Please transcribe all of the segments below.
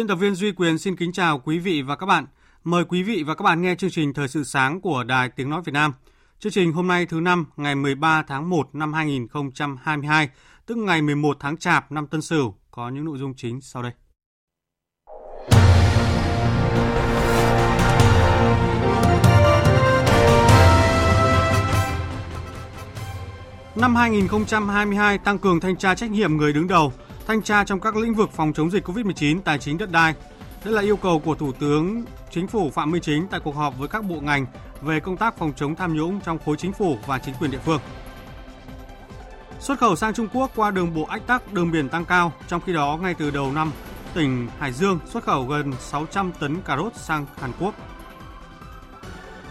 Biên tập viên Duy Quyền xin kính chào quý vị và các bạn. Mời quý vị và các bạn nghe chương trình Thời sự sáng của Đài Tiếng Nói Việt Nam. Chương trình hôm nay thứ năm ngày 13 tháng 1 năm 2022, tức ngày 11 tháng Chạp năm Tân Sửu, có những nội dung chính sau đây. Năm 2022 tăng cường thanh tra trách nhiệm người đứng đầu, thanh tra trong các lĩnh vực phòng chống dịch COVID-19, tài chính đất đai. Đây là yêu cầu của Thủ tướng Chính phủ Phạm Minh Chính tại cuộc họp với các bộ ngành về công tác phòng chống tham nhũng trong khối chính phủ và chính quyền địa phương. Xuất khẩu sang Trung Quốc qua đường bộ ách tắc, đường biển tăng cao, trong khi đó ngay từ đầu năm, tỉnh Hải Dương xuất khẩu gần 600 tấn cà rốt sang Hàn Quốc.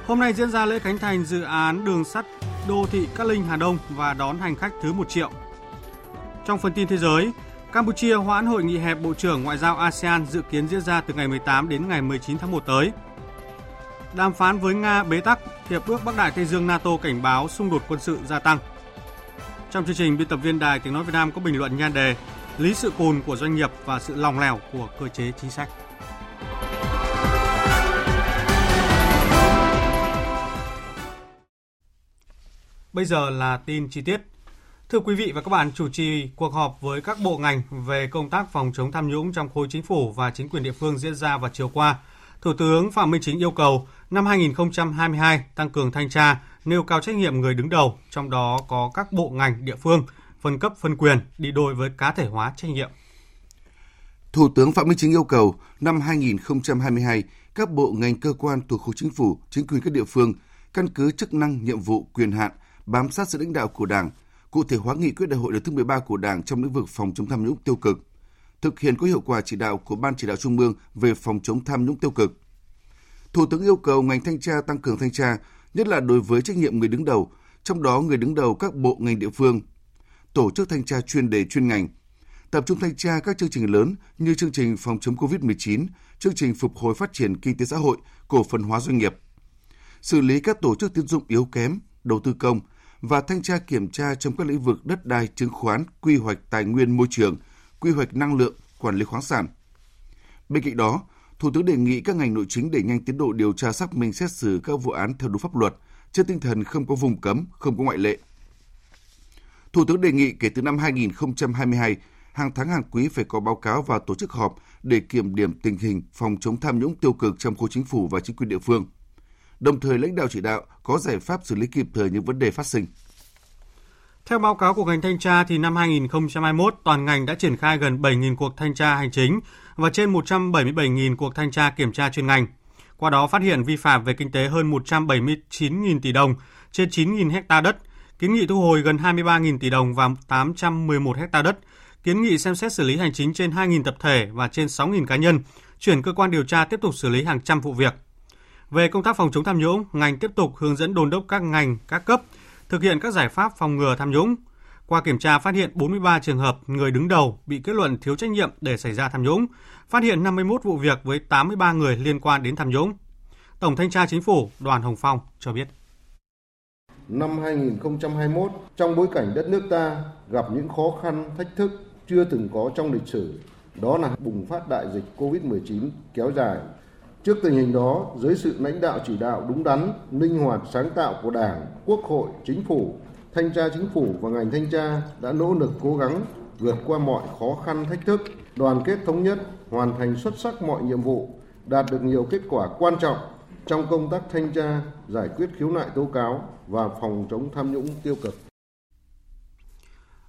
Hôm nay diễn ra lễ khánh thành dự án đường sắt đô thị Cát Linh Hà Đông và đón hành khách thứ 1 triệu. Trong phần tin thế giới, Campuchia hoãn hội nghị hẹp Bộ trưởng Ngoại giao ASEAN dự kiến diễn ra từ ngày 18 đến ngày 19 tháng 1 tới. Đàm phán với Nga bế tắc, Hiệp ước Bắc Đại Tây Dương NATO cảnh báo xung đột quân sự gia tăng. Trong chương trình, biên tập viên Đài Tiếng Nói Việt Nam có bình luận nhan đề Lý sự cùn của doanh nghiệp và sự lòng lẻo của cơ chế chính sách. Bây giờ là tin chi tiết. Thưa quý vị và các bạn, chủ trì cuộc họp với các bộ ngành về công tác phòng chống tham nhũng trong khối chính phủ và chính quyền địa phương diễn ra vào chiều qua, Thủ tướng Phạm Minh Chính yêu cầu năm 2022 tăng cường thanh tra, nêu cao trách nhiệm người đứng đầu, trong đó có các bộ ngành địa phương, phân cấp phân quyền đi đôi với cá thể hóa trách nhiệm. Thủ tướng Phạm Minh Chính yêu cầu năm 2022 các bộ ngành cơ quan thuộc khối chính phủ, chính quyền các địa phương căn cứ chức năng, nhiệm vụ, quyền hạn, bám sát sự lãnh đạo của Đảng, cụ thể hóa nghị quyết đại hội lần thứ 13 của Đảng trong lĩnh vực phòng chống tham nhũng tiêu cực, thực hiện có hiệu quả chỉ đạo của Ban chỉ đạo Trung ương về phòng chống tham nhũng tiêu cực. Thủ tướng yêu cầu ngành thanh tra tăng cường thanh tra, nhất là đối với trách nhiệm người đứng đầu, trong đó người đứng đầu các bộ ngành địa phương, tổ chức thanh tra chuyên đề chuyên ngành, tập trung thanh tra các chương trình lớn như chương trình phòng chống COVID-19, chương trình phục hồi phát triển kinh tế xã hội, cổ phần hóa doanh nghiệp, xử lý các tổ chức tín dụng yếu kém, đầu tư công, và thanh tra kiểm tra trong các lĩnh vực đất đai, chứng khoán, quy hoạch tài nguyên môi trường, quy hoạch năng lượng, quản lý khoáng sản. Bên cạnh đó, Thủ tướng đề nghị các ngành nội chính đẩy nhanh tiến độ điều tra xác minh xét xử các vụ án theo đúng pháp luật, trên tinh thần không có vùng cấm, không có ngoại lệ. Thủ tướng đề nghị kể từ năm 2022, hàng tháng hàng quý phải có báo cáo và tổ chức họp để kiểm điểm tình hình phòng chống tham nhũng tiêu cực trong khối chính phủ và chính quyền địa phương – đồng thời lãnh đạo chỉ đạo có giải pháp xử lý kịp thời những vấn đề phát sinh. Theo báo cáo của ngành thanh tra thì năm 2021 toàn ngành đã triển khai gần 7.000 cuộc thanh tra hành chính và trên 177.000 cuộc thanh tra kiểm tra chuyên ngành. Qua đó phát hiện vi phạm về kinh tế hơn 179.000 tỷ đồng trên 9.000 hecta đất, kiến nghị thu hồi gần 23.000 tỷ đồng và 811 hecta đất, kiến nghị xem xét xử lý hành chính trên 2.000 tập thể và trên 6.000 cá nhân, chuyển cơ quan điều tra tiếp tục xử lý hàng trăm vụ việc. Về công tác phòng chống tham nhũng, ngành tiếp tục hướng dẫn đôn đốc các ngành, các cấp thực hiện các giải pháp phòng ngừa tham nhũng. Qua kiểm tra phát hiện 43 trường hợp người đứng đầu bị kết luận thiếu trách nhiệm để xảy ra tham nhũng, phát hiện 51 vụ việc với 83 người liên quan đến tham nhũng. Tổng thanh tra Chính phủ Đoàn Hồng Phong cho biết. Năm 2021, trong bối cảnh đất nước ta gặp những khó khăn, thách thức chưa từng có trong lịch sử, đó là bùng phát đại dịch COVID-19 kéo dài Trước tình hình đó, dưới sự lãnh đạo chỉ đạo đúng đắn, linh hoạt sáng tạo của Đảng, Quốc hội, Chính phủ, Thanh tra Chính phủ và ngành thanh tra đã nỗ lực cố gắng vượt qua mọi khó khăn thách thức, đoàn kết thống nhất, hoàn thành xuất sắc mọi nhiệm vụ, đạt được nhiều kết quả quan trọng trong công tác thanh tra, giải quyết khiếu nại tố cáo và phòng chống tham nhũng tiêu cực.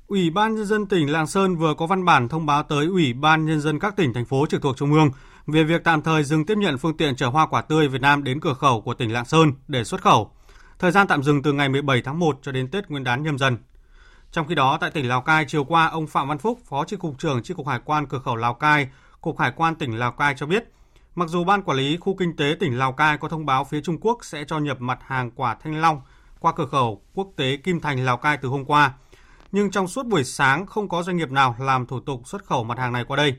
Ủy ban nhân dân tỉnh Lạng Sơn vừa có văn bản thông báo tới Ủy ban nhân dân các tỉnh thành phố trực thuộc trung ương về việc tạm thời dừng tiếp nhận phương tiện chở hoa quả tươi Việt Nam đến cửa khẩu của tỉnh Lạng Sơn để xuất khẩu. Thời gian tạm dừng từ ngày 17 tháng 1 cho đến Tết Nguyên đán nhâm dần. Trong khi đó, tại tỉnh Lào Cai chiều qua, ông Phạm Văn Phúc, Phó Chi cục trưởng Chi cục Hải quan cửa khẩu Lào Cai, Cục Hải quan tỉnh Lào Cai cho biết, mặc dù ban quản lý khu kinh tế tỉnh Lào Cai có thông báo phía Trung Quốc sẽ cho nhập mặt hàng quả thanh long qua cửa khẩu quốc tế Kim Thành Lào Cai từ hôm qua, nhưng trong suốt buổi sáng không có doanh nghiệp nào làm thủ tục xuất khẩu mặt hàng này qua đây.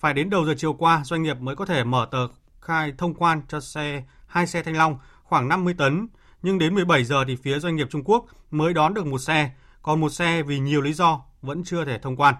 Phải đến đầu giờ chiều qua, doanh nghiệp mới có thể mở tờ khai thông quan cho xe hai xe thanh long khoảng 50 tấn, nhưng đến 17 giờ thì phía doanh nghiệp Trung Quốc mới đón được một xe, còn một xe vì nhiều lý do vẫn chưa thể thông quan.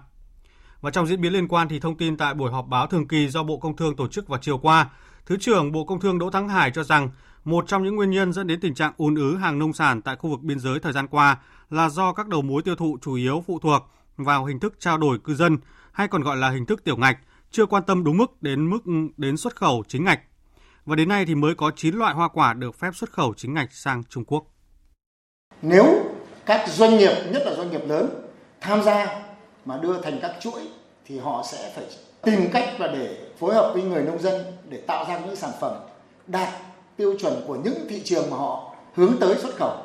Và trong diễn biến liên quan thì thông tin tại buổi họp báo thường kỳ do Bộ Công Thương tổ chức vào chiều qua, Thứ trưởng Bộ Công Thương Đỗ Thắng Hải cho rằng một trong những nguyên nhân dẫn đến tình trạng ùn ứ hàng nông sản tại khu vực biên giới thời gian qua là do các đầu mối tiêu thụ chủ yếu phụ thuộc vào hình thức trao đổi cư dân hay còn gọi là hình thức tiểu ngạch, chưa quan tâm đúng mức đến mức ừ, đến xuất khẩu chính ngạch. Và đến nay thì mới có 9 loại hoa quả được phép xuất khẩu chính ngạch sang Trung Quốc. Nếu các doanh nghiệp, nhất là doanh nghiệp lớn tham gia mà đưa thành các chuỗi thì họ sẽ phải tìm cách và để phối hợp với người nông dân để tạo ra những sản phẩm đạt tiêu chuẩn của những thị trường mà họ hướng tới xuất khẩu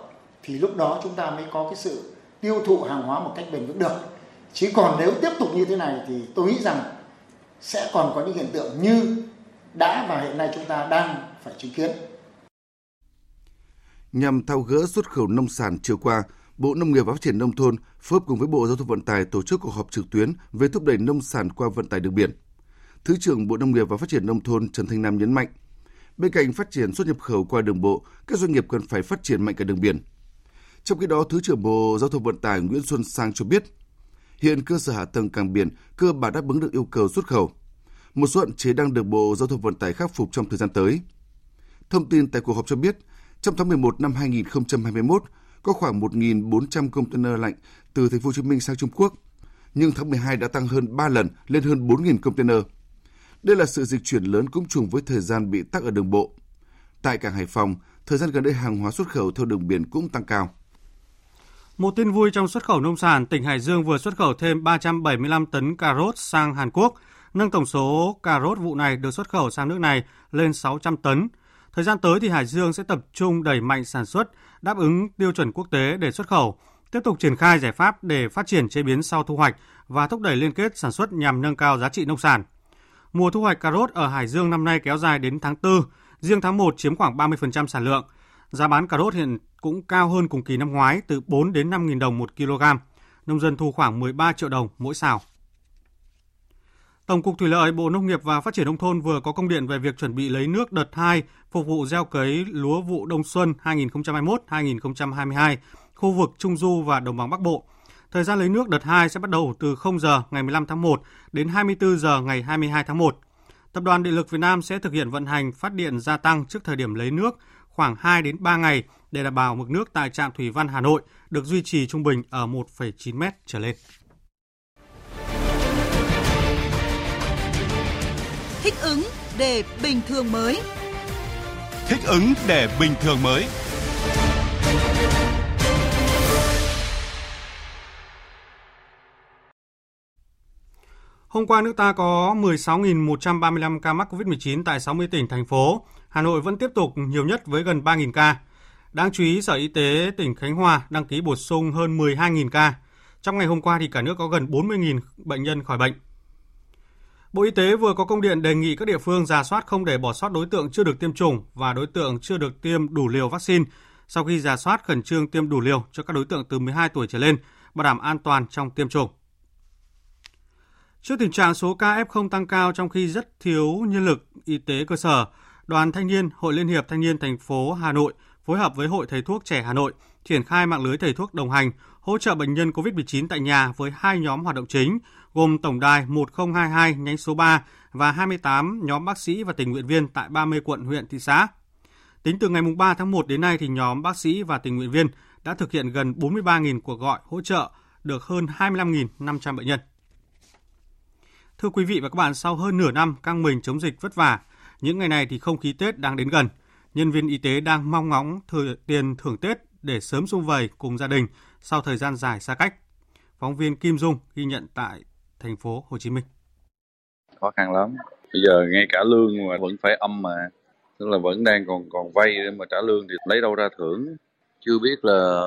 thì lúc đó chúng ta mới có cái sự tiêu thụ hàng hóa một cách bền vững được. Chứ còn nếu tiếp tục như thế này thì tôi nghĩ rằng sẽ còn có những hiện tượng như đã và hiện nay chúng ta đang phải chứng kiến. Nhằm thao gỡ xuất khẩu nông sản chiều qua, Bộ Nông nghiệp và Phát triển Nông thôn phối hợp cùng với Bộ Giao thông Vận tải tổ chức cuộc họp trực tuyến về thúc đẩy nông sản qua vận tải đường biển. Thứ trưởng Bộ Nông nghiệp và Phát triển Nông thôn Trần Thanh Nam nhấn mạnh, bên cạnh phát triển xuất nhập khẩu qua đường bộ, các doanh nghiệp cần phải phát triển mạnh cả đường biển. Trong khi đó, Thứ trưởng Bộ Giao thông Vận tải Nguyễn Xuân Sang cho biết, hiện cơ sở hạ tầng cảng biển cơ bản đáp ứng được yêu cầu xuất khẩu. Một số hạn chế đang được Bộ Giao thông Vận tải khắc phục trong thời gian tới. Thông tin tại cuộc họp cho biết, trong tháng 11 năm 2021, có khoảng 1.400 container lạnh từ thành phố Hồ Chí Minh sang Trung Quốc, nhưng tháng 12 đã tăng hơn 3 lần lên hơn 4.000 container. Đây là sự dịch chuyển lớn cũng trùng với thời gian bị tắc ở đường bộ. Tại cảng Hải Phòng, thời gian gần đây hàng hóa xuất khẩu theo đường biển cũng tăng cao. Một tin vui trong xuất khẩu nông sản, tỉnh Hải Dương vừa xuất khẩu thêm 375 tấn cà rốt sang Hàn Quốc, nâng tổng số cà rốt vụ này được xuất khẩu sang nước này lên 600 tấn. Thời gian tới thì Hải Dương sẽ tập trung đẩy mạnh sản xuất, đáp ứng tiêu chuẩn quốc tế để xuất khẩu, tiếp tục triển khai giải pháp để phát triển chế biến sau thu hoạch và thúc đẩy liên kết sản xuất nhằm nâng cao giá trị nông sản. Mùa thu hoạch cà rốt ở Hải Dương năm nay kéo dài đến tháng 4, riêng tháng 1 chiếm khoảng 30% sản lượng. Giá bán cà rốt hiện cũng cao hơn cùng kỳ năm ngoái từ 4 đến 5 000 đồng một kg. Nông dân thu khoảng 13 triệu đồng mỗi xào. Tổng cục Thủy lợi, Bộ Nông nghiệp và Phát triển nông thôn vừa có công điện về việc chuẩn bị lấy nước đợt 2 phục vụ gieo cấy lúa vụ đông xuân 2021-2022 khu vực Trung Du và Đồng bằng Bắc Bộ. Thời gian lấy nước đợt 2 sẽ bắt đầu từ 0 giờ ngày 15 tháng 1 đến 24 giờ ngày 22 tháng 1. Tập đoàn Điện lực Việt Nam sẽ thực hiện vận hành phát điện gia tăng trước thời điểm lấy nước khoảng 2 đến 3 ngày để đảm bảo mực nước tại trạm Thủy Văn Hà Nội được duy trì trung bình ở 1,9 mét trở lên. Thích ứng để bình thường mới. Thích ứng để bình thường mới. Hôm qua nước ta có 16.135 ca mắc COVID-19 tại 60 tỉnh, thành phố. Hà Nội vẫn tiếp tục nhiều nhất với gần 3.000 ca. Đáng chú ý, Sở Y tế tỉnh Khánh Hòa đăng ký bổ sung hơn 12.000 ca. Trong ngày hôm qua thì cả nước có gần 40.000 bệnh nhân khỏi bệnh. Bộ Y tế vừa có công điện đề nghị các địa phương giả soát không để bỏ sót đối tượng chưa được tiêm chủng và đối tượng chưa được tiêm đủ liều vaccine sau khi giả soát khẩn trương tiêm đủ liều cho các đối tượng từ 12 tuổi trở lên, bảo đảm an toàn trong tiêm chủng. Trước tình trạng số ca F0 tăng cao trong khi rất thiếu nhân lực y tế cơ sở, Đoàn Thanh niên Hội Liên hiệp Thanh niên thành phố Hà Nội phối hợp với Hội Thầy thuốc trẻ Hà Nội triển khai mạng lưới thầy thuốc đồng hành hỗ trợ bệnh nhân COVID-19 tại nhà với hai nhóm hoạt động chính gồm tổng đài 1022 nhánh số 3 và 28 nhóm bác sĩ và tình nguyện viên tại 30 quận huyện thị xã. Tính từ ngày 3 tháng 1 đến nay thì nhóm bác sĩ và tình nguyện viên đã thực hiện gần 43.000 cuộc gọi hỗ trợ được hơn 25.500 bệnh nhân. Thưa quý vị và các bạn, sau hơn nửa năm căng mình chống dịch vất vả, những ngày này thì không khí Tết đang đến gần. Nhân viên y tế đang mong ngóng thừa tiền thưởng Tết để sớm xung vầy cùng gia đình sau thời gian dài xa cách. Phóng viên Kim Dung ghi nhận tại thành phố Hồ Chí Minh. Khó khăn lắm. Bây giờ ngay cả lương mà vẫn phải âm mà, tức là vẫn đang còn còn vay để mà trả lương thì lấy đâu ra thưởng. Chưa biết là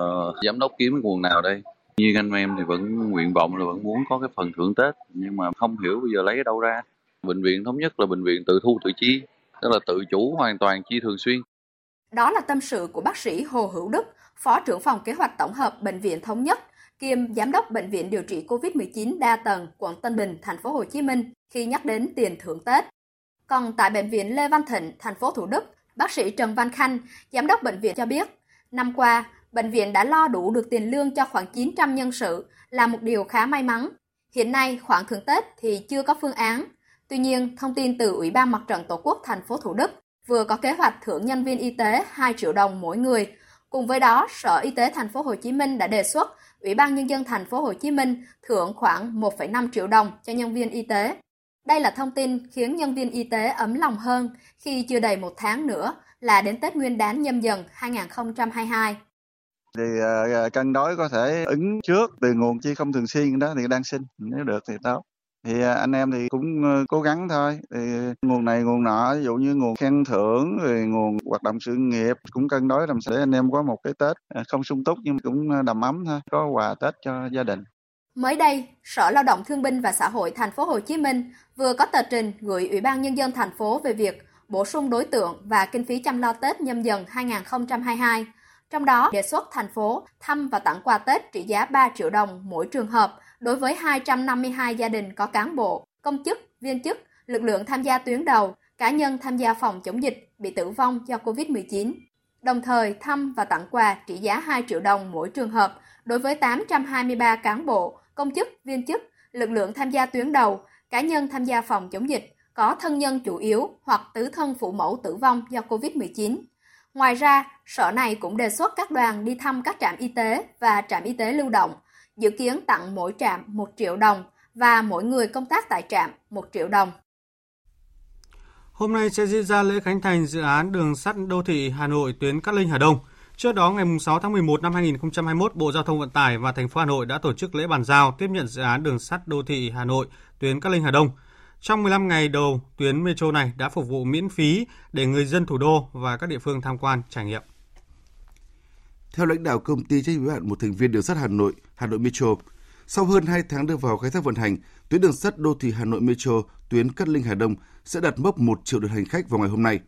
giám đốc kiếm nguồn nào đây. Như anh em thì vẫn nguyện vọng là vẫn muốn có cái phần thưởng Tết nhưng mà không hiểu bây giờ lấy ở đâu ra. Bệnh viện thống nhất là bệnh viện tự thu tự chi, tức là tự chủ hoàn toàn chi thường xuyên. Đó là tâm sự của bác sĩ Hồ Hữu Đức, Phó trưởng phòng kế hoạch tổng hợp Bệnh viện Thống nhất, kiêm giám đốc bệnh viện điều trị COVID-19 đa tầng quận Tân Bình, thành phố Hồ Chí Minh khi nhắc đến tiền thưởng Tết. Còn tại bệnh viện Lê Văn Thịnh, thành phố Thủ Đức, bác sĩ Trần Văn Khanh, giám đốc bệnh viện cho biết, năm qua, bệnh viện đã lo đủ được tiền lương cho khoảng 900 nhân sự là một điều khá may mắn. Hiện nay, khoảng thưởng Tết thì chưa có phương án. Tuy nhiên, thông tin từ Ủy ban Mặt trận Tổ quốc thành phố Thủ Đức vừa có kế hoạch thưởng nhân viên y tế 2 triệu đồng mỗi người. Cùng với đó, Sở Y tế thành phố Hồ Chí Minh đã đề xuất Ủy ban nhân dân thành phố Hồ Chí Minh thưởng khoảng 1,5 triệu đồng cho nhân viên y tế. Đây là thông tin khiến nhân viên y tế ấm lòng hơn khi chưa đầy một tháng nữa là đến Tết Nguyên đán nhâm dần 2022 thì uh, cân đối có thể ứng trước từ nguồn chi không thường xuyên đó thì đang xin nếu được thì tốt. Thì uh, anh em thì cũng uh, cố gắng thôi. Thì nguồn này nguồn nọ ví dụ như nguồn khen thưởng rồi nguồn hoạt động sự nghiệp cũng cân đối làm sao để anh em có một cái tết không sung túc nhưng cũng đầm ấm thôi có quà tết cho gia đình. Mới đây, Sở Lao động Thương binh và Xã hội thành phố Hồ Chí Minh vừa có tờ trình gửi Ủy ban nhân dân thành phố về việc bổ sung đối tượng và kinh phí chăm lo Tết nhâm dần 2022 trong đó, đề xuất thành phố thăm và tặng quà Tết trị giá 3 triệu đồng mỗi trường hợp đối với 252 gia đình có cán bộ, công chức, viên chức, lực lượng tham gia tuyến đầu, cá nhân tham gia phòng chống dịch bị tử vong do COVID-19. Đồng thời thăm và tặng quà trị giá 2 triệu đồng mỗi trường hợp đối với 823 cán bộ, công chức, viên chức, lực lượng tham gia tuyến đầu, cá nhân tham gia phòng chống dịch có thân nhân chủ yếu hoặc tứ thân phụ mẫu tử vong do COVID-19 Ngoài ra, sở này cũng đề xuất các đoàn đi thăm các trạm y tế và trạm y tế lưu động, dự kiến tặng mỗi trạm 1 triệu đồng và mỗi người công tác tại trạm 1 triệu đồng. Hôm nay sẽ diễn ra lễ khánh thành dự án đường sắt đô thị Hà Nội tuyến Cát Linh Hà Đông. Trước đó, ngày 6 tháng 11 năm 2021, Bộ Giao thông Vận tải và thành phố Hà Nội đã tổ chức lễ bàn giao tiếp nhận dự án đường sắt đô thị Hà Nội tuyến Cát Linh Hà Đông – trong 15 ngày đầu, tuyến metro này đã phục vụ miễn phí để người dân thủ đô và các địa phương tham quan trải nghiệm. Theo lãnh đạo công ty trách nhiệm hữu hạn một thành viên đường sắt Hà Nội, Hà Nội Metro, sau hơn 2 tháng đưa vào khai thác vận hành, tuyến đường sắt đô thị Hà Nội Metro tuyến Cát Linh Hà Đông sẽ đạt mốc 1 triệu lượt hành khách vào ngày hôm nay.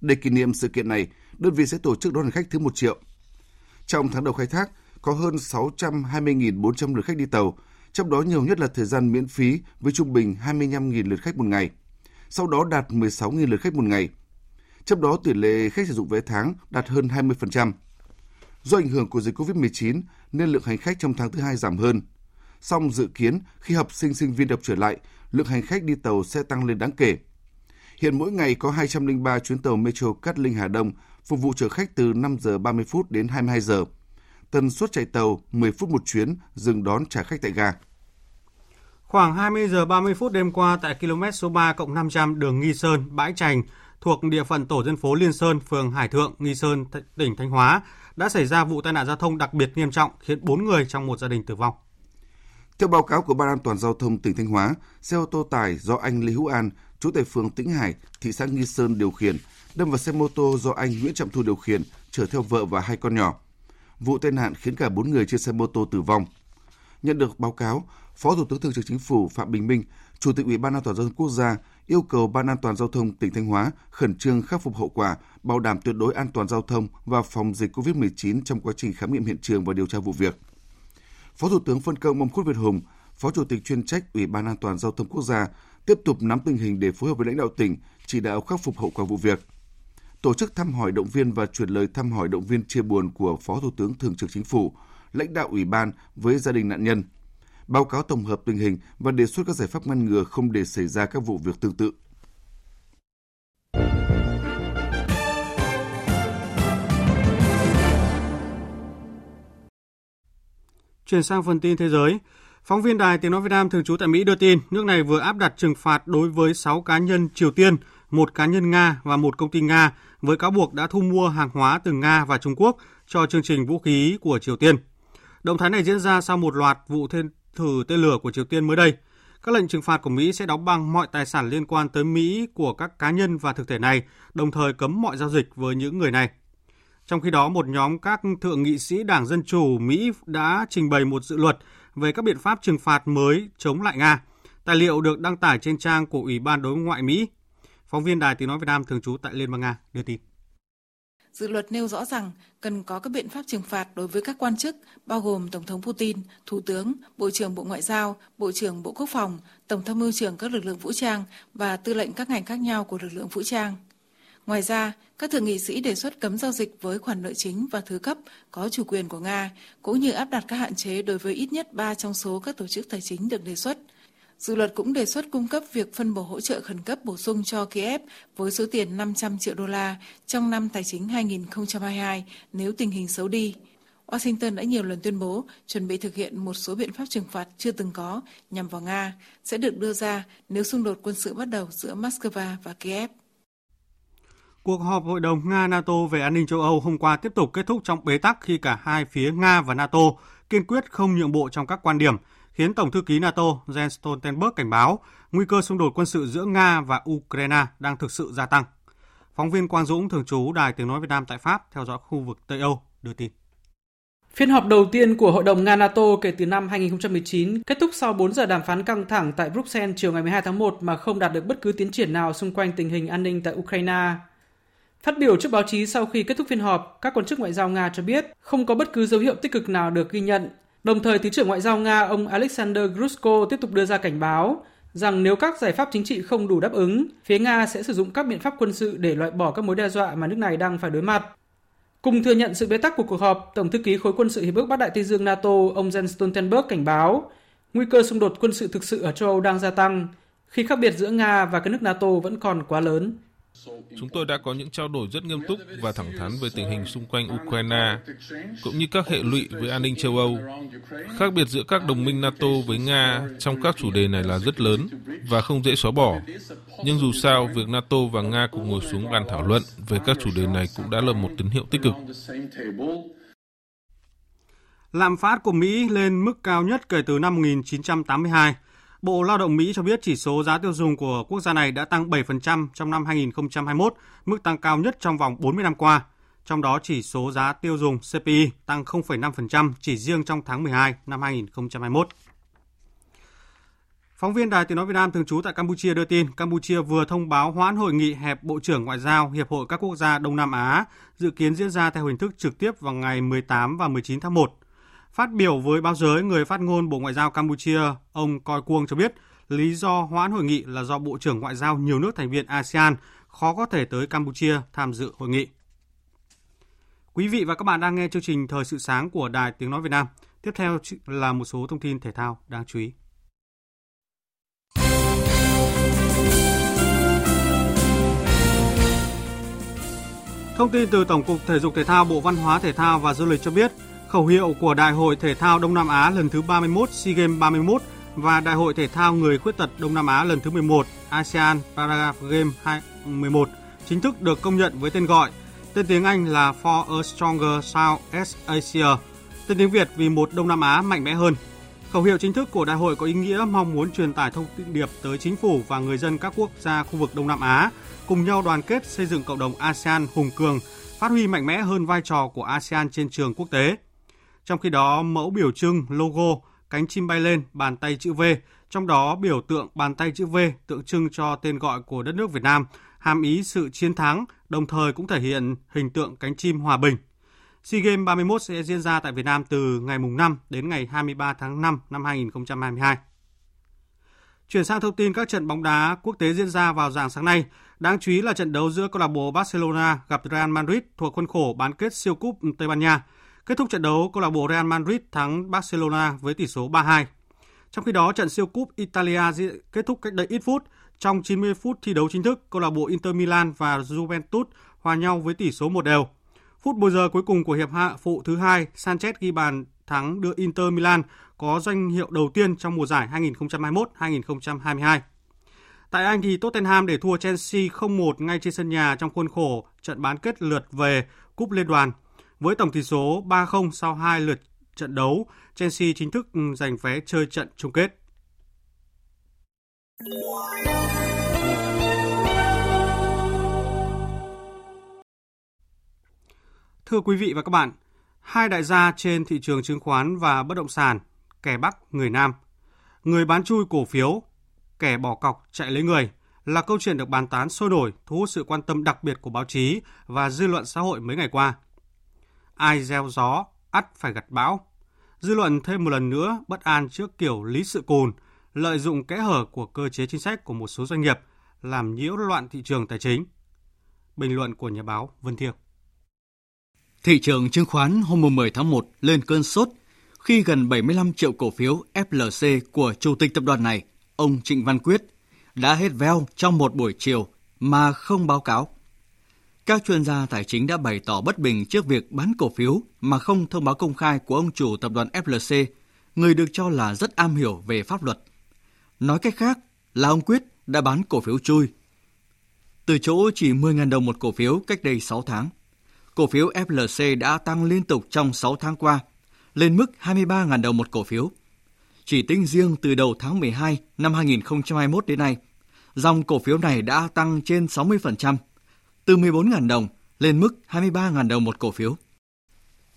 Để kỷ niệm sự kiện này, đơn vị sẽ tổ chức đón hành khách thứ 1 triệu. Trong tháng đầu khai thác, có hơn 620.400 lượt khách đi tàu, trong đó nhiều nhất là thời gian miễn phí với trung bình 25.000 lượt khách một ngày. Sau đó đạt 16.000 lượt khách một ngày. Trong đó tỷ lệ khách sử dụng vé tháng đạt hơn 20%. Do ảnh hưởng của dịch COVID-19 nên lượng hành khách trong tháng thứ hai giảm hơn. Song dự kiến khi học sinh sinh viên đọc trở lại, lượng hành khách đi tàu sẽ tăng lên đáng kể. Hiện mỗi ngày có 203 chuyến tàu Metro Cát Linh Hà Đông phục vụ chở khách từ 5 giờ 30 phút đến 22 giờ tần suất chạy tàu 10 phút một chuyến, dừng đón trả khách tại ga. Khoảng 20 giờ 30 phút đêm qua tại km số 3 cộng 500 đường Nghi Sơn, Bãi Trành, thuộc địa phận tổ dân phố Liên Sơn, phường Hải Thượng, Nghi Sơn, tỉnh Thanh Hóa, đã xảy ra vụ tai nạn giao thông đặc biệt nghiêm trọng khiến 4 người trong một gia đình tử vong. Theo báo cáo của Ban an toàn giao thông tỉnh Thanh Hóa, xe ô tô tải do anh Lê Hữu An, chú tại phường Tĩnh Hải, thị xã Nghi Sơn điều khiển, đâm vào xe mô tô do anh Nguyễn Trọng Thu điều khiển, chở theo vợ và hai con nhỏ. Vụ tai nạn khiến cả 4 người trên xe mô tô tử vong. Nhận được báo cáo, Phó Thủ tướng Thường trực Chính phủ Phạm Bình Minh, Chủ tịch Ủy ban An toàn giao thông quốc gia yêu cầu Ban An toàn giao thông tỉnh Thanh Hóa khẩn trương khắc phục hậu quả, bảo đảm tuyệt đối an toàn giao thông và phòng dịch COVID-19 trong quá trình khám nghiệm hiện trường và điều tra vụ việc. Phó Thủ tướng phân công ông Khuất Việt Hùng, Phó Chủ tịch chuyên trách Ủy ban An toàn giao thông quốc gia tiếp tục nắm tình hình để phối hợp với lãnh đạo tỉnh chỉ đạo khắc phục hậu quả vụ việc tổ chức thăm hỏi động viên và chuyển lời thăm hỏi động viên chia buồn của Phó Thủ tướng Thường trực Chính phủ, lãnh đạo Ủy ban với gia đình nạn nhân, báo cáo tổng hợp tình hình và đề xuất các giải pháp ngăn ngừa không để xảy ra các vụ việc tương tự. Chuyển sang phần tin thế giới, Phóng viên Đài Tiếng Nói Việt Nam thường trú tại Mỹ đưa tin, nước này vừa áp đặt trừng phạt đối với 6 cá nhân Triều Tiên một cá nhân Nga và một công ty Nga với cáo buộc đã thu mua hàng hóa từ Nga và Trung Quốc cho chương trình vũ khí của Triều Tiên. Động thái này diễn ra sau một loạt vụ thiên thử tên lửa của Triều Tiên mới đây. Các lệnh trừng phạt của Mỹ sẽ đóng băng mọi tài sản liên quan tới Mỹ của các cá nhân và thực thể này, đồng thời cấm mọi giao dịch với những người này. Trong khi đó, một nhóm các thượng nghị sĩ Đảng Dân Chủ Mỹ đã trình bày một dự luật về các biện pháp trừng phạt mới chống lại Nga. Tài liệu được đăng tải trên trang của Ủy ban Đối ngoại Mỹ. Phóng viên Đài Tiếng Nói Việt Nam thường trú tại Liên bang Nga đưa tin. Dự luật nêu rõ rằng cần có các biện pháp trừng phạt đối với các quan chức, bao gồm Tổng thống Putin, Thủ tướng, Bộ trưởng Bộ Ngoại giao, Bộ trưởng Bộ Quốc phòng, Tổng tham mưu trưởng các lực lượng vũ trang và tư lệnh các ngành khác nhau của lực lượng vũ trang. Ngoài ra, các thượng nghị sĩ đề xuất cấm giao dịch với khoản nợ chính và thứ cấp có chủ quyền của Nga, cũng như áp đặt các hạn chế đối với ít nhất 3 trong số các tổ chức tài chính được đề xuất. Dự luật cũng đề xuất cung cấp việc phân bổ hỗ trợ khẩn cấp bổ sung cho Kiev với số tiền 500 triệu đô la trong năm tài chính 2022 nếu tình hình xấu đi. Washington đã nhiều lần tuyên bố chuẩn bị thực hiện một số biện pháp trừng phạt chưa từng có nhằm vào Nga sẽ được đưa ra nếu xung đột quân sự bắt đầu giữa Moscow và Kiev. Cuộc họp Hội đồng Nga-NATO về an ninh châu Âu hôm qua tiếp tục kết thúc trong bế tắc khi cả hai phía Nga và NATO kiên quyết không nhượng bộ trong các quan điểm, khiến Tổng thư ký NATO Jens Stoltenberg cảnh báo nguy cơ xung đột quân sự giữa Nga và Ukraine đang thực sự gia tăng. Phóng viên Quang Dũng thường trú Đài Tiếng Nói Việt Nam tại Pháp theo dõi khu vực Tây Âu đưa tin. Phiên họp đầu tiên của Hội đồng Nga-NATO kể từ năm 2019 kết thúc sau 4 giờ đàm phán căng thẳng tại Bruxelles chiều ngày 12 tháng 1 mà không đạt được bất cứ tiến triển nào xung quanh tình hình an ninh tại Ukraine. Phát biểu trước báo chí sau khi kết thúc phiên họp, các quan chức ngoại giao Nga cho biết không có bất cứ dấu hiệu tích cực nào được ghi nhận. Đồng thời, Thứ trưởng Ngoại giao Nga ông Alexander Grushko tiếp tục đưa ra cảnh báo rằng nếu các giải pháp chính trị không đủ đáp ứng, phía Nga sẽ sử dụng các biện pháp quân sự để loại bỏ các mối đe dọa mà nước này đang phải đối mặt. Cùng thừa nhận sự bế tắc của cuộc họp, Tổng thư ký khối quân sự Hiệp ước Bắc Đại Tây Dương NATO ông Jens Stoltenberg cảnh báo nguy cơ xung đột quân sự thực sự ở châu Âu đang gia tăng khi khác biệt giữa Nga và các nước NATO vẫn còn quá lớn. Chúng tôi đã có những trao đổi rất nghiêm túc và thẳng thắn về tình hình xung quanh Ukraine, cũng như các hệ lụy với an ninh châu Âu. Khác biệt giữa các đồng minh NATO với Nga trong các chủ đề này là rất lớn và không dễ xóa bỏ. Nhưng dù sao, việc NATO và Nga cùng ngồi xuống bàn thảo luận về các chủ đề này cũng đã là một tín hiệu tích cực. Lạm phát của Mỹ lên mức cao nhất kể từ năm 1982 Bộ Lao động Mỹ cho biết chỉ số giá tiêu dùng của quốc gia này đã tăng 7% trong năm 2021, mức tăng cao nhất trong vòng 40 năm qua. Trong đó chỉ số giá tiêu dùng CPI tăng 0,5% chỉ riêng trong tháng 12 năm 2021. Phóng viên Đài Tiếng Nói Việt Nam thường trú tại Campuchia đưa tin, Campuchia vừa thông báo hoãn hội nghị hẹp Bộ trưởng Ngoại giao Hiệp hội các quốc gia Đông Nam Á, dự kiến diễn ra theo hình thức trực tiếp vào ngày 18 và 19 tháng 1. Phát biểu với báo giới, người phát ngôn Bộ Ngoại giao Campuchia, ông Coi Cuông cho biết lý do hoãn hội nghị là do Bộ trưởng Ngoại giao nhiều nước thành viên ASEAN khó có thể tới Campuchia tham dự hội nghị. Quý vị và các bạn đang nghe chương trình Thời sự sáng của Đài Tiếng Nói Việt Nam. Tiếp theo là một số thông tin thể thao đáng chú ý. Thông tin từ Tổng cục Thể dục Thể thao Bộ Văn hóa Thể thao và Du lịch cho biết, Khẩu hiệu của Đại hội Thể thao Đông Nam Á lần thứ 31 SEA Games 31 và Đại hội Thể thao Người Khuyết tật Đông Nam Á lần thứ 11 ASEAN Para Games 2011 chính thức được công nhận với tên gọi Tên tiếng Anh là For a Stronger South Asia, tên tiếng Việt vì một Đông Nam Á mạnh mẽ hơn. Khẩu hiệu chính thức của đại hội có ý nghĩa mong muốn truyền tải thông điệp tới chính phủ và người dân các quốc gia khu vực Đông Nam Á cùng nhau đoàn kết xây dựng cộng đồng ASEAN hùng cường, phát huy mạnh mẽ hơn vai trò của ASEAN trên trường quốc tế. Trong khi đó, mẫu biểu trưng logo cánh chim bay lên, bàn tay chữ V, trong đó biểu tượng bàn tay chữ V tượng trưng cho tên gọi của đất nước Việt Nam, hàm ý sự chiến thắng, đồng thời cũng thể hiện hình tượng cánh chim hòa bình. SEA Games 31 sẽ diễn ra tại Việt Nam từ ngày mùng 5 đến ngày 23 tháng 5 năm 2022. Chuyển sang thông tin các trận bóng đá quốc tế diễn ra vào dạng sáng nay. Đáng chú ý là trận đấu giữa câu lạc bộ Barcelona gặp Real Madrid thuộc khuôn khổ bán kết siêu cúp Tây Ban Nha. Kết thúc trận đấu, câu lạc bộ Real Madrid thắng Barcelona với tỷ số 3-2. Trong khi đó, trận siêu cúp Italia kết thúc cách đây ít phút. Trong 90 phút thi đấu chính thức, câu lạc bộ Inter Milan và Juventus hòa nhau với tỷ số một đều. Phút bù giờ cuối cùng của hiệp hạ phụ thứ hai, Sanchez ghi bàn thắng đưa Inter Milan có danh hiệu đầu tiên trong mùa giải 2021-2022. Tại Anh thì Tottenham để thua Chelsea 0-1 ngay trên sân nhà trong khuôn khổ trận bán kết lượt về Cúp Liên đoàn với tổng tỷ số 3-0 sau hai lượt trận đấu, Chelsea chính thức giành vé chơi trận chung kết. Thưa quý vị và các bạn, hai đại gia trên thị trường chứng khoán và bất động sản, kẻ Bắc, người Nam, người bán chui cổ phiếu, kẻ bỏ cọc chạy lấy người là câu chuyện được bàn tán sôi nổi, thu hút sự quan tâm đặc biệt của báo chí và dư luận xã hội mấy ngày qua. Ai gieo gió, ắt phải gặt bão. Dư luận thêm một lần nữa bất an trước kiểu lý sự cùn, lợi dụng kẽ hở của cơ chế chính sách của một số doanh nghiệp làm nhiễu loạn thị trường tài chính. Bình luận của nhà báo Vân Thiệp. Thị trường chứng khoán hôm 10 tháng 1 lên cơn sốt khi gần 75 triệu cổ phiếu FLC của chủ tịch tập đoàn này, ông Trịnh Văn Quyết, đã hết veo trong một buổi chiều mà không báo cáo. Các chuyên gia tài chính đã bày tỏ bất bình trước việc bán cổ phiếu mà không thông báo công khai của ông chủ tập đoàn FLC, người được cho là rất am hiểu về pháp luật. Nói cách khác là ông Quyết đã bán cổ phiếu chui. Từ chỗ chỉ 10.000 đồng một cổ phiếu cách đây 6 tháng, cổ phiếu FLC đã tăng liên tục trong 6 tháng qua, lên mức 23.000 đồng một cổ phiếu. Chỉ tính riêng từ đầu tháng 12 năm 2021 đến nay, dòng cổ phiếu này đã tăng trên 60%, từ 14.000 đồng lên mức 23.000 đồng một cổ phiếu.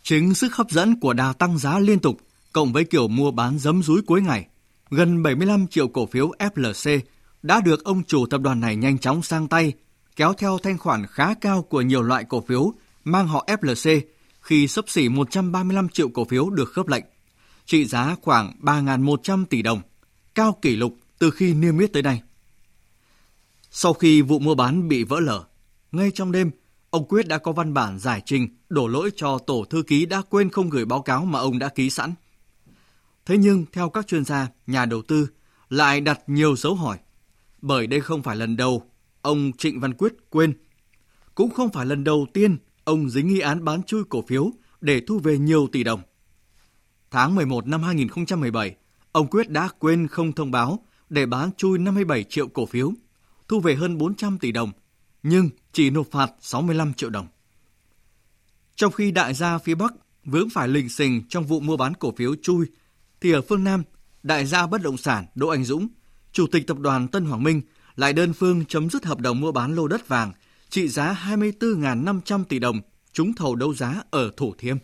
Chính sức hấp dẫn của đà tăng giá liên tục cộng với kiểu mua bán giấm rúi cuối ngày, gần 75 triệu cổ phiếu FLC đã được ông chủ tập đoàn này nhanh chóng sang tay, kéo theo thanh khoản khá cao của nhiều loại cổ phiếu mang họ FLC khi sấp xỉ 135 triệu cổ phiếu được khớp lệnh, trị giá khoảng 3.100 tỷ đồng, cao kỷ lục từ khi niêm yết tới nay. Sau khi vụ mua bán bị vỡ lở, ngay trong đêm, ông Quyết đã có văn bản giải trình đổ lỗi cho tổ thư ký đã quên không gửi báo cáo mà ông đã ký sẵn. Thế nhưng, theo các chuyên gia, nhà đầu tư lại đặt nhiều dấu hỏi, bởi đây không phải lần đầu ông Trịnh Văn Quyết quên. Cũng không phải lần đầu tiên ông dính nghi án bán chui cổ phiếu để thu về nhiều tỷ đồng. Tháng 11 năm 2017, ông Quyết đã quên không thông báo để bán chui 57 triệu cổ phiếu, thu về hơn 400 tỷ đồng, nhưng chỉ nộp phạt 65 triệu đồng. Trong khi đại gia phía Bắc vướng phải lình xình trong vụ mua bán cổ phiếu chui, thì ở phương Nam, đại gia bất động sản Đỗ Anh Dũng, chủ tịch tập đoàn Tân Hoàng Minh lại đơn phương chấm dứt hợp đồng mua bán lô đất vàng trị giá 24.500 tỷ đồng trúng thầu đấu giá ở Thủ Thiêm.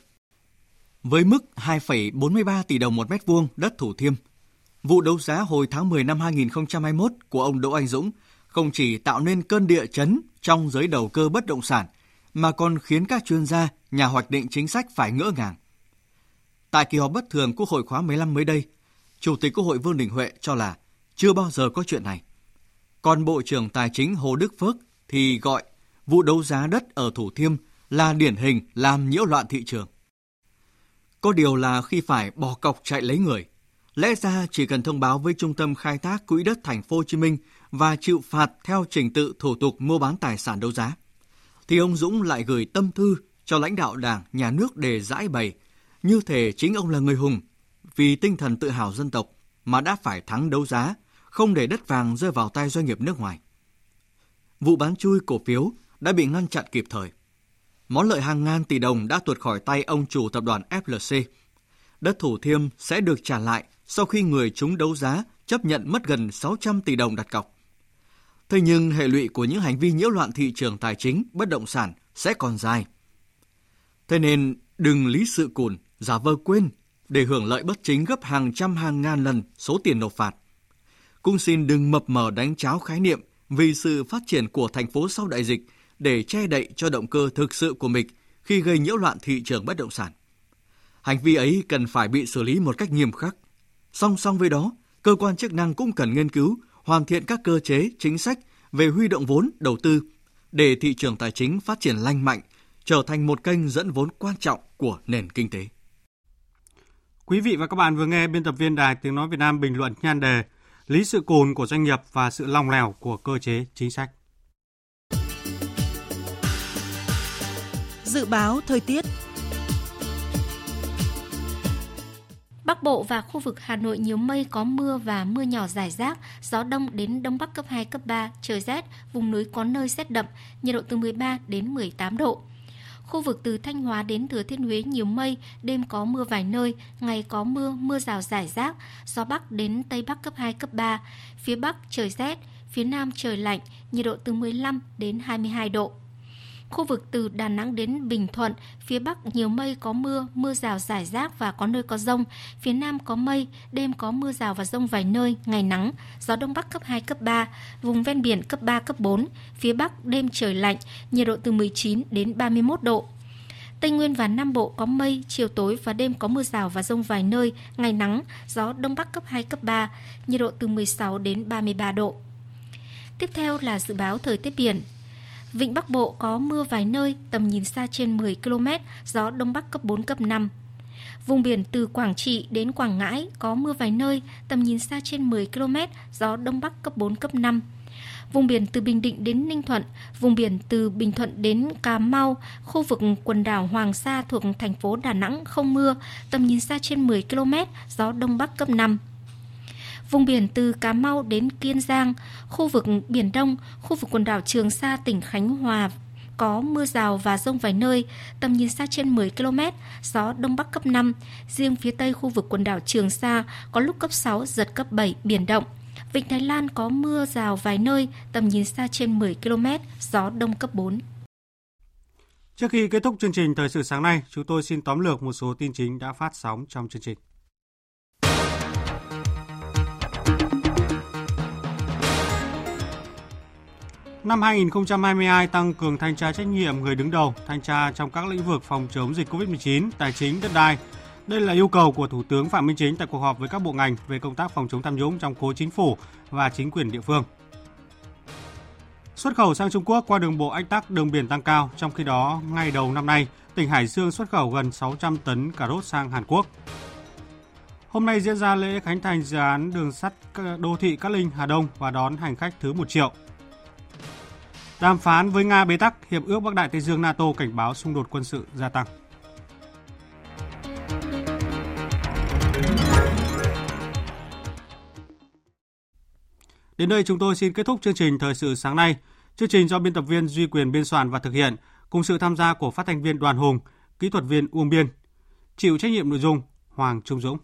Với mức 2,43 tỷ đồng một mét vuông đất Thủ Thiêm, vụ đấu giá hồi tháng 10 năm 2021 của ông Đỗ Anh Dũng không chỉ tạo nên cơn địa chấn trong giới đầu cơ bất động sản, mà còn khiến các chuyên gia, nhà hoạch định chính sách phải ngỡ ngàng. Tại kỳ họp bất thường Quốc hội khóa 15 mới đây, Chủ tịch Quốc hội Vương Đình Huệ cho là chưa bao giờ có chuyện này. Còn Bộ trưởng Tài chính Hồ Đức Phước thì gọi vụ đấu giá đất ở Thủ Thiêm là điển hình làm nhiễu loạn thị trường. Có điều là khi phải bỏ cọc chạy lấy người, lẽ ra chỉ cần thông báo với Trung tâm Khai thác Quỹ đất Thành phố Hồ Chí Minh và chịu phạt theo trình tự thủ tục mua bán tài sản đấu giá, thì ông Dũng lại gửi tâm thư cho lãnh đạo Đảng, Nhà nước để giải bày, như thể chính ông là người hùng, vì tinh thần tự hào dân tộc mà đã phải thắng đấu giá, không để đất vàng rơi vào tay doanh nghiệp nước ngoài. Vụ bán chui cổ phiếu đã bị ngăn chặn kịp thời. Món lợi hàng ngàn tỷ đồng đã tuột khỏi tay ông chủ tập đoàn FLC. Đất Thủ Thiêm sẽ được trả lại sau khi người chúng đấu giá chấp nhận mất gần 600 tỷ đồng đặt cọc. Thế nhưng hệ lụy của những hành vi nhiễu loạn thị trường tài chính, bất động sản sẽ còn dài. Thế nên đừng lý sự cùn, giả vờ quên để hưởng lợi bất chính gấp hàng trăm hàng ngàn lần số tiền nộp phạt. Cũng xin đừng mập mờ đánh cháo khái niệm vì sự phát triển của thành phố sau đại dịch để che đậy cho động cơ thực sự của mình khi gây nhiễu loạn thị trường bất động sản. Hành vi ấy cần phải bị xử lý một cách nghiêm khắc. Song song với đó, cơ quan chức năng cũng cần nghiên cứu, hoàn thiện các cơ chế, chính sách về huy động vốn, đầu tư để thị trường tài chính phát triển lành mạnh, trở thành một kênh dẫn vốn quan trọng của nền kinh tế. Quý vị và các bạn vừa nghe biên tập viên Đài Tiếng Nói Việt Nam bình luận nhan đề Lý sự cồn của doanh nghiệp và sự lòng lèo của cơ chế chính sách. Dự báo thời tiết Bắc Bộ và khu vực Hà Nội nhiều mây có mưa và mưa nhỏ rải rác, gió đông đến đông bắc cấp 2, cấp 3, trời rét, vùng núi có nơi rét đậm, nhiệt độ từ 13 đến 18 độ. Khu vực từ Thanh Hóa đến Thừa Thiên Huế nhiều mây, đêm có mưa vài nơi, ngày có mưa, mưa rào rải rác, gió Bắc đến Tây Bắc cấp 2, cấp 3. Phía Bắc trời rét, phía Nam trời lạnh, nhiệt độ từ 15 đến 22 độ. Khu vực từ Đà Nẵng đến Bình Thuận, phía Bắc nhiều mây có mưa, mưa rào rải rác và có nơi có rông. Phía Nam có mây, đêm có mưa rào và rông vài nơi, ngày nắng, gió Đông Bắc cấp 2, cấp 3, vùng ven biển cấp 3, cấp 4. Phía Bắc đêm trời lạnh, nhiệt độ từ 19 đến 31 độ. Tây Nguyên và Nam Bộ có mây, chiều tối và đêm có mưa rào và rông vài nơi, ngày nắng, gió Đông Bắc cấp 2, cấp 3, nhiệt độ từ 16 đến 33 độ. Tiếp theo là dự báo thời tiết biển. Vịnh Bắc Bộ có mưa vài nơi, tầm nhìn xa trên 10 km, gió Đông Bắc cấp 4, cấp 5. Vùng biển từ Quảng Trị đến Quảng Ngãi có mưa vài nơi, tầm nhìn xa trên 10 km, gió Đông Bắc cấp 4, cấp 5. Vùng biển từ Bình Định đến Ninh Thuận, vùng biển từ Bình Thuận đến Cà Mau, khu vực quần đảo Hoàng Sa thuộc thành phố Đà Nẵng không mưa, tầm nhìn xa trên 10 km, gió Đông Bắc cấp 5. Vùng biển từ Cà Mau đến Kiên Giang, khu vực Biển Đông, khu vực quần đảo Trường Sa, tỉnh Khánh Hòa có mưa rào và rông vài nơi, tầm nhìn xa trên 10 km, gió Đông Bắc cấp 5. Riêng phía Tây khu vực quần đảo Trường Sa có lúc cấp 6, giật cấp 7, biển động. Vịnh Thái Lan có mưa rào vài nơi, tầm nhìn xa trên 10 km, gió Đông cấp 4. Trước khi kết thúc chương trình Thời sự sáng nay, chúng tôi xin tóm lược một số tin chính đã phát sóng trong chương trình. Năm 2022 tăng cường thanh tra trách nhiệm người đứng đầu, thanh tra trong các lĩnh vực phòng chống dịch COVID-19, tài chính, đất đai. Đây là yêu cầu của Thủ tướng Phạm Minh Chính tại cuộc họp với các bộ ngành về công tác phòng chống tham nhũng trong khối chính phủ và chính quyền địa phương. Xuất khẩu sang Trung Quốc qua đường bộ ách tắc đường biển tăng cao, trong khi đó ngay đầu năm nay, tỉnh Hải Dương xuất khẩu gần 600 tấn cà rốt sang Hàn Quốc. Hôm nay diễn ra lễ khánh thành dự án đường sắt đô thị Cát Linh Hà Đông và đón hành khách thứ 1 triệu. Đàm phán với Nga bế tắc, Hiệp ước Bắc Đại Tây Dương NATO cảnh báo xung đột quân sự gia tăng. Đến đây chúng tôi xin kết thúc chương trình Thời sự sáng nay. Chương trình do biên tập viên Duy Quyền biên soạn và thực hiện, cùng sự tham gia của phát thanh viên Đoàn Hùng, kỹ thuật viên Uông Biên. Chịu trách nhiệm nội dung Hoàng Trung Dũng.